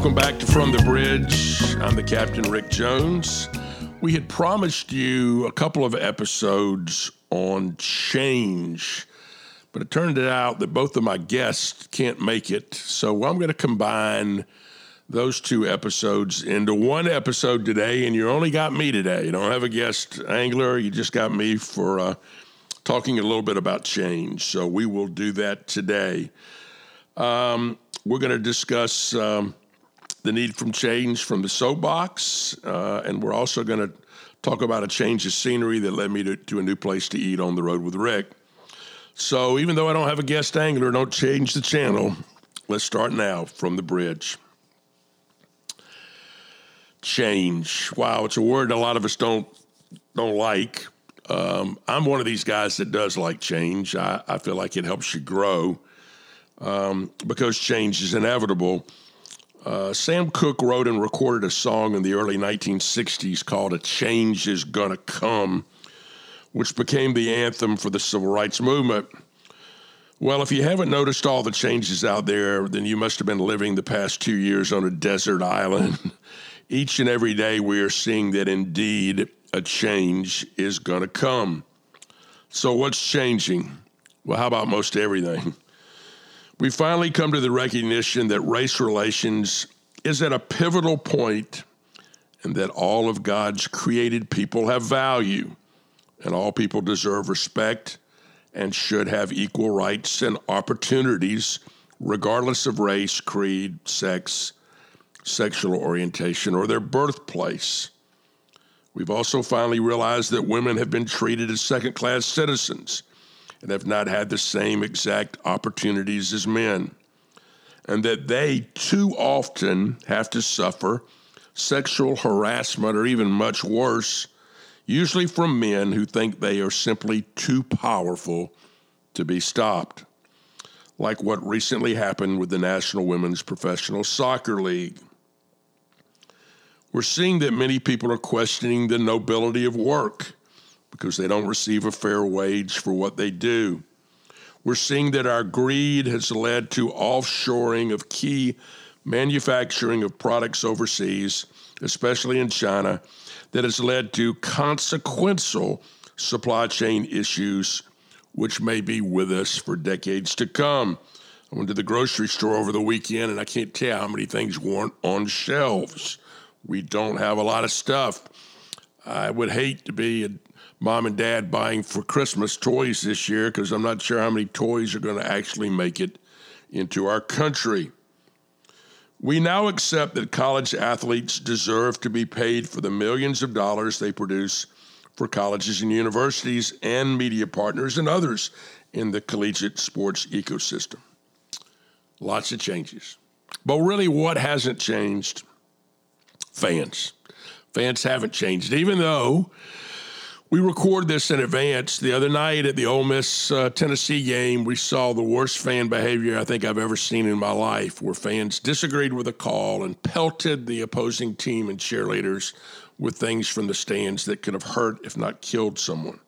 Welcome back to From the Bridge. I'm the Captain Rick Jones. We had promised you a couple of episodes on change, but it turned out that both of my guests can't make it. So I'm going to combine those two episodes into one episode today, and you only got me today. You don't have a guest angler, you just got me for uh, talking a little bit about change. So we will do that today. Um, we're going to discuss um, the need from change from the soapbox, uh, and we're also going to talk about a change of scenery that led me to, to a new place to eat on the road with Rick. So even though I don't have a guest angler, don't change the channel. Let's start now from the bridge. Change. Wow, it's a word a lot of us don't don't like. Um, I'm one of these guys that does like change. I, I feel like it helps you grow um, because change is inevitable. Uh, Sam Cooke wrote and recorded a song in the early 1960s called A Change Is Gonna Come, which became the anthem for the civil rights movement. Well, if you haven't noticed all the changes out there, then you must have been living the past two years on a desert island. Each and every day, we are seeing that indeed a change is to come. So, what's changing? Well, how about most everything? We finally come to the recognition that race relations is at a pivotal point and that all of God's created people have value and all people deserve respect and should have equal rights and opportunities regardless of race, creed, sex, sexual orientation, or their birthplace. We've also finally realized that women have been treated as second class citizens and have not had the same exact opportunities as men, and that they too often have to suffer sexual harassment or even much worse, usually from men who think they are simply too powerful to be stopped. Like what recently happened with the National Women's Professional Soccer League. We're seeing that many people are questioning the nobility of work because they don't receive a fair wage for what they do. We're seeing that our greed has led to offshoring of key manufacturing of products overseas, especially in China, that has led to consequential supply chain issues, which may be with us for decades to come. I went to the grocery store over the weekend and I can't tell how many things weren't on shelves. We don't have a lot of stuff. I would hate to be a mom and dad buying for Christmas toys this year because I'm not sure how many toys are going to actually make it into our country. We now accept that college athletes deserve to be paid for the millions of dollars they produce for colleges and universities and media partners and others in the collegiate sports ecosystem. Lots of changes. But really, what hasn't changed? Fans. Fans haven't changed, even though we recorded this in advance. The other night at the Ole Miss uh, Tennessee game, we saw the worst fan behavior I think I've ever seen in my life, where fans disagreed with a call and pelted the opposing team and cheerleaders with things from the stands that could have hurt, if not killed, someone.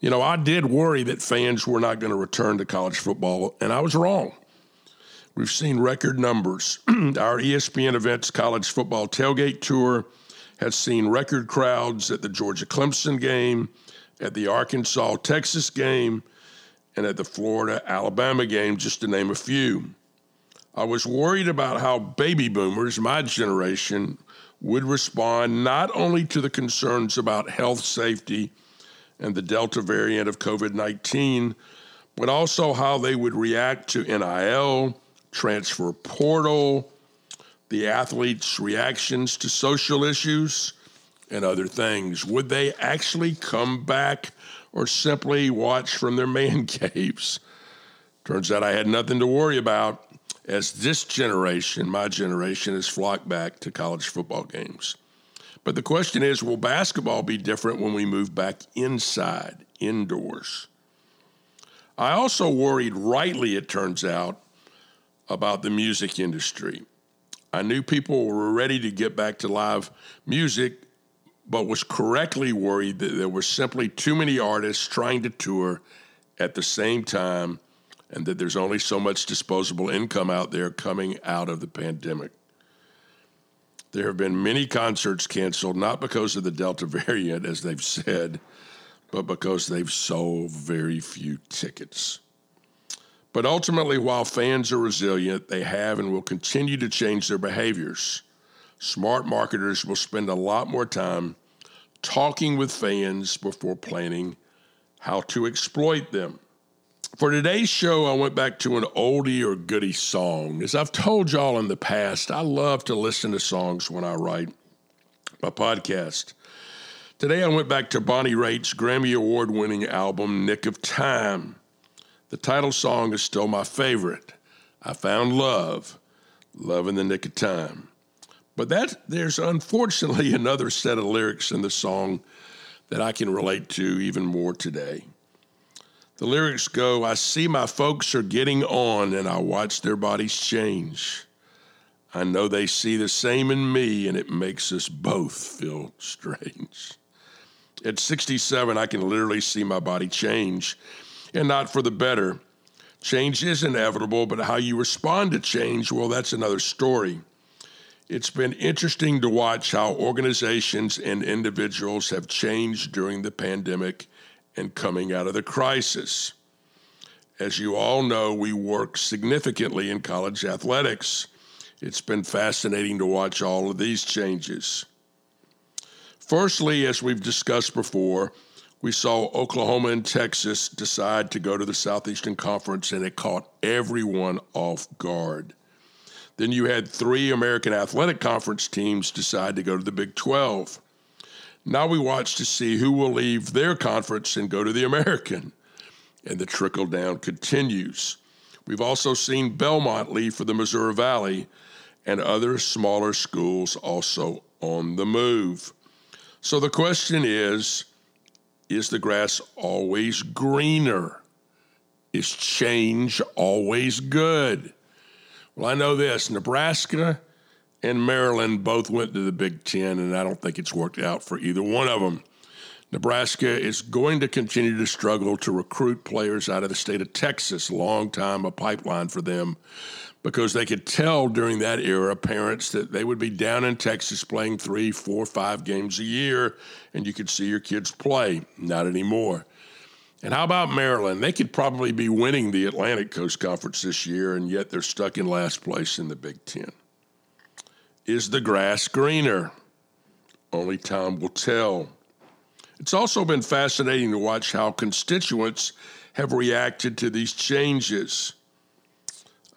You know, I did worry that fans were not going to return to college football, and I was wrong. We've seen record numbers. Our ESPN Events College Football Tailgate Tour has seen record crowds at the Georgia Clemson game, at the Arkansas Texas game, and at the Florida Alabama game, just to name a few. I was worried about how baby boomers, my generation, would respond not only to the concerns about health safety and the Delta variant of COVID 19, but also how they would react to NIL, transfer portal, the athletes' reactions to social issues and other things? Would they actually come back or simply watch from their man caves? Turns out I had nothing to worry about as this generation, my generation, has flocked back to college football games. But the question is will basketball be different when we move back inside, indoors? I also worried, rightly, it turns out, about the music industry. I knew people were ready to get back to live music, but was correctly worried that there were simply too many artists trying to tour at the same time and that there's only so much disposable income out there coming out of the pandemic. There have been many concerts canceled, not because of the Delta variant, as they've said, but because they've sold very few tickets. But ultimately, while fans are resilient, they have and will continue to change their behaviors. Smart marketers will spend a lot more time talking with fans before planning how to exploit them. For today's show, I went back to an oldie or goodie song. As I've told y'all in the past, I love to listen to songs when I write my podcast. Today, I went back to Bonnie Raitt's Grammy Award winning album, Nick of Time. The title song is still my favorite. I found love, love in the nick of time. But that there's unfortunately another set of lyrics in the song that I can relate to even more today. The lyrics go I see my folks are getting on and I watch their bodies change. I know they see the same in me and it makes us both feel strange. At 67, I can literally see my body change and not for the better. Change is inevitable, but how you respond to change, well, that's another story. It's been interesting to watch how organizations and individuals have changed during the pandemic and coming out of the crisis. As you all know, we work significantly in college athletics. It's been fascinating to watch all of these changes. Firstly, as we've discussed before, we saw Oklahoma and Texas decide to go to the Southeastern Conference, and it caught everyone off guard. Then you had three American Athletic Conference teams decide to go to the Big 12. Now we watch to see who will leave their conference and go to the American. And the trickle down continues. We've also seen Belmont leave for the Missouri Valley and other smaller schools also on the move. So the question is is the grass always greener? Is change always good? Well, I know this Nebraska and Maryland both went to the Big Ten, and I don't think it's worked out for either one of them. Nebraska is going to continue to struggle to recruit players out of the state of Texas, long time a pipeline for them, because they could tell during that era parents that they would be down in Texas playing three, four, five games a year, and you could see your kids play. Not anymore. And how about Maryland? They could probably be winning the Atlantic Coast Conference this year, and yet they're stuck in last place in the Big Ten. Is the grass greener? Only time will tell. It's also been fascinating to watch how constituents have reacted to these changes.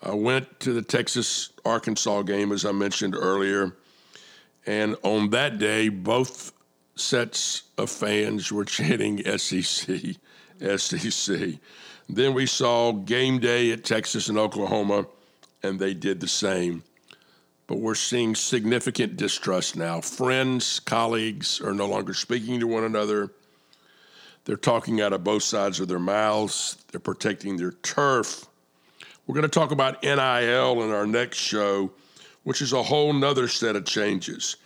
I went to the Texas Arkansas game, as I mentioned earlier, and on that day, both sets of fans were chanting SEC, SEC. Then we saw game day at Texas and Oklahoma, and they did the same but we're seeing significant distrust now. Friends, colleagues are no longer speaking to one another. They're talking out of both sides of their mouths. They're protecting their turf. We're going to talk about NIL in our next show, which is a whole nother set of changes.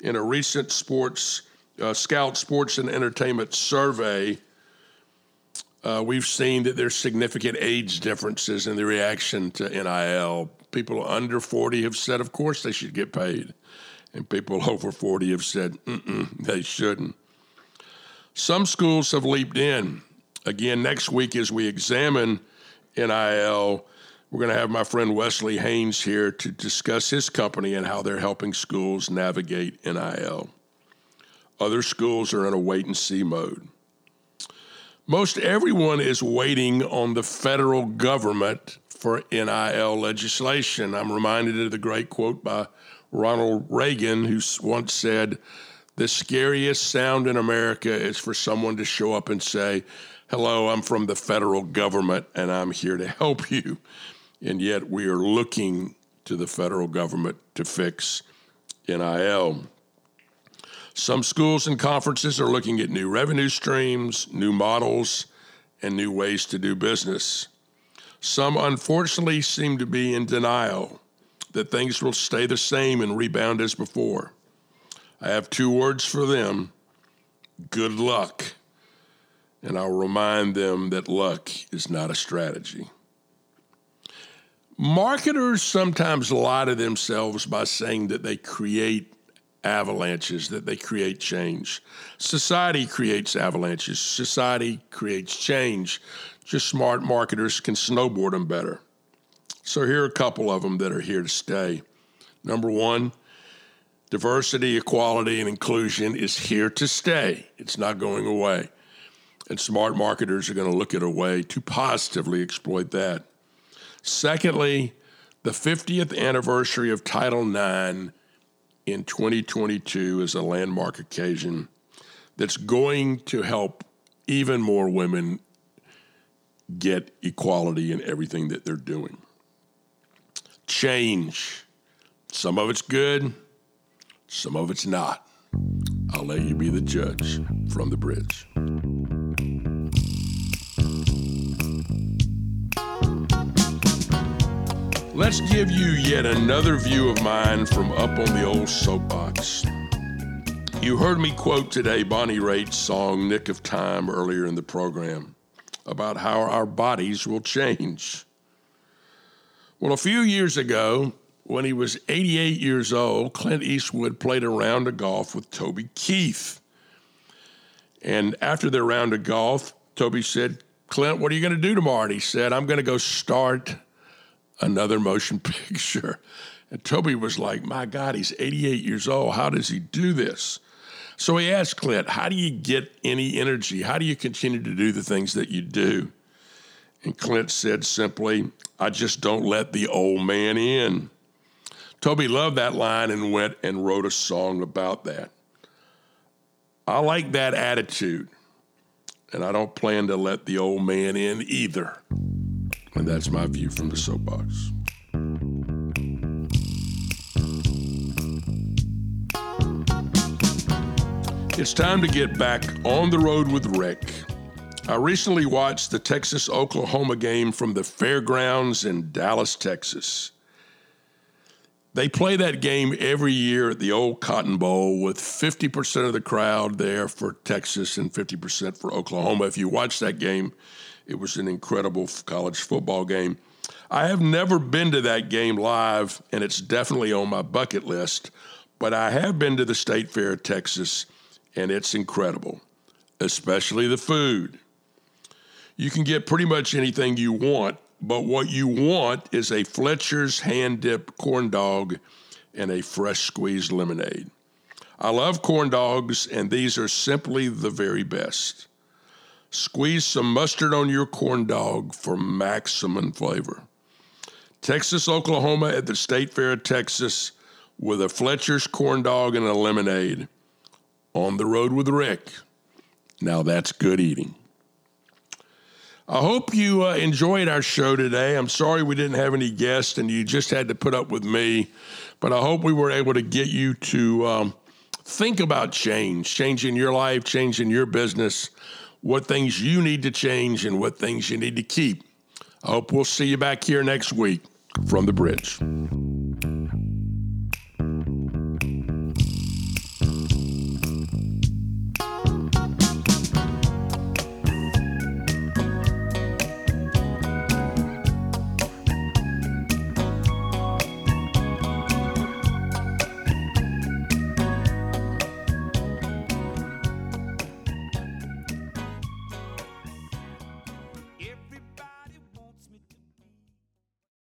In a recent sports uh, Scout Sports and Entertainment survey, uh, we've seen that there's significant age differences in the reaction to NIL people under 40 have said, of course, they should get paid. And people over 40 have said, they shouldn't. Some schools have leaped in. Again, next week, as we examine NIL, we're going to have my friend Wesley Haynes here to discuss his company and how they're helping schools navigate NIL. Other schools are in a wait and see mode. Most everyone is waiting on the federal government for NIL legislation. I'm reminded of the great quote by Ronald Reagan, who once said, The scariest sound in America is for someone to show up and say, Hello, I'm from the federal government and I'm here to help you. And yet we are looking to the federal government to fix NIL. Some schools and conferences are looking at new revenue streams, new models, and new ways to do business. Some unfortunately seem to be in denial that things will stay the same and rebound as before. I have two words for them good luck. And I'll remind them that luck is not a strategy. Marketers sometimes lie to themselves by saying that they create avalanches, that they create change. Society creates avalanches, society creates change. Just smart marketers can snowboard them better. So here are a couple of them that are here to stay. Number one, diversity, equality, and inclusion is here to stay. It's not going away. And smart marketers are going to look at a way to positively exploit that. Secondly, the 50th anniversary of Title IX in 2022 is a landmark occasion that's going to help even more women get equality in everything that they're doing. Change. Some of it's good, some of it's not. I'll let you be the judge from the bridge. Let's give you yet another view of mine from up on the old soapbox. You heard me quote today Bonnie Raitt's song Nick of Time earlier in the program about how our bodies will change. Well, a few years ago, when he was 88 years old, Clint Eastwood played a round of golf with Toby Keith. And after their round of golf, Toby said, Clint, what are you going to do tomorrow? And he said, I'm going to go start another motion picture. And Toby was like, My God, he's 88 years old. How does he do this? So he asked Clint, How do you get any energy? How do you continue to do the things that you do? And Clint said simply, I just don't let the old man in. Toby loved that line and went and wrote a song about that. I like that attitude, and I don't plan to let the old man in either. And that's my view from the soapbox. It's time to get back on the road with Rick. I recently watched the Texas Oklahoma game from the fairgrounds in Dallas, Texas. They play that game every year at the old Cotton Bowl with 50% of the crowd there for Texas and 50% for Oklahoma. If you watch that game, it was an incredible college football game. I have never been to that game live, and it's definitely on my bucket list, but I have been to the State Fair of Texas, and it's incredible, especially the food. You can get pretty much anything you want, but what you want is a Fletcher's hand dipped corn dog and a fresh squeezed lemonade. I love corn dogs, and these are simply the very best. Squeeze some mustard on your corn dog for maximum flavor. Texas, Oklahoma at the State Fair of Texas with a Fletcher's corn dog and a lemonade. On the road with Rick. Now that's good eating. I hope you uh, enjoyed our show today. I'm sorry we didn't have any guests and you just had to put up with me, but I hope we were able to get you to um, think about change, changing your life, changing your business what things you need to change and what things you need to keep. I hope we'll see you back here next week from the bridge.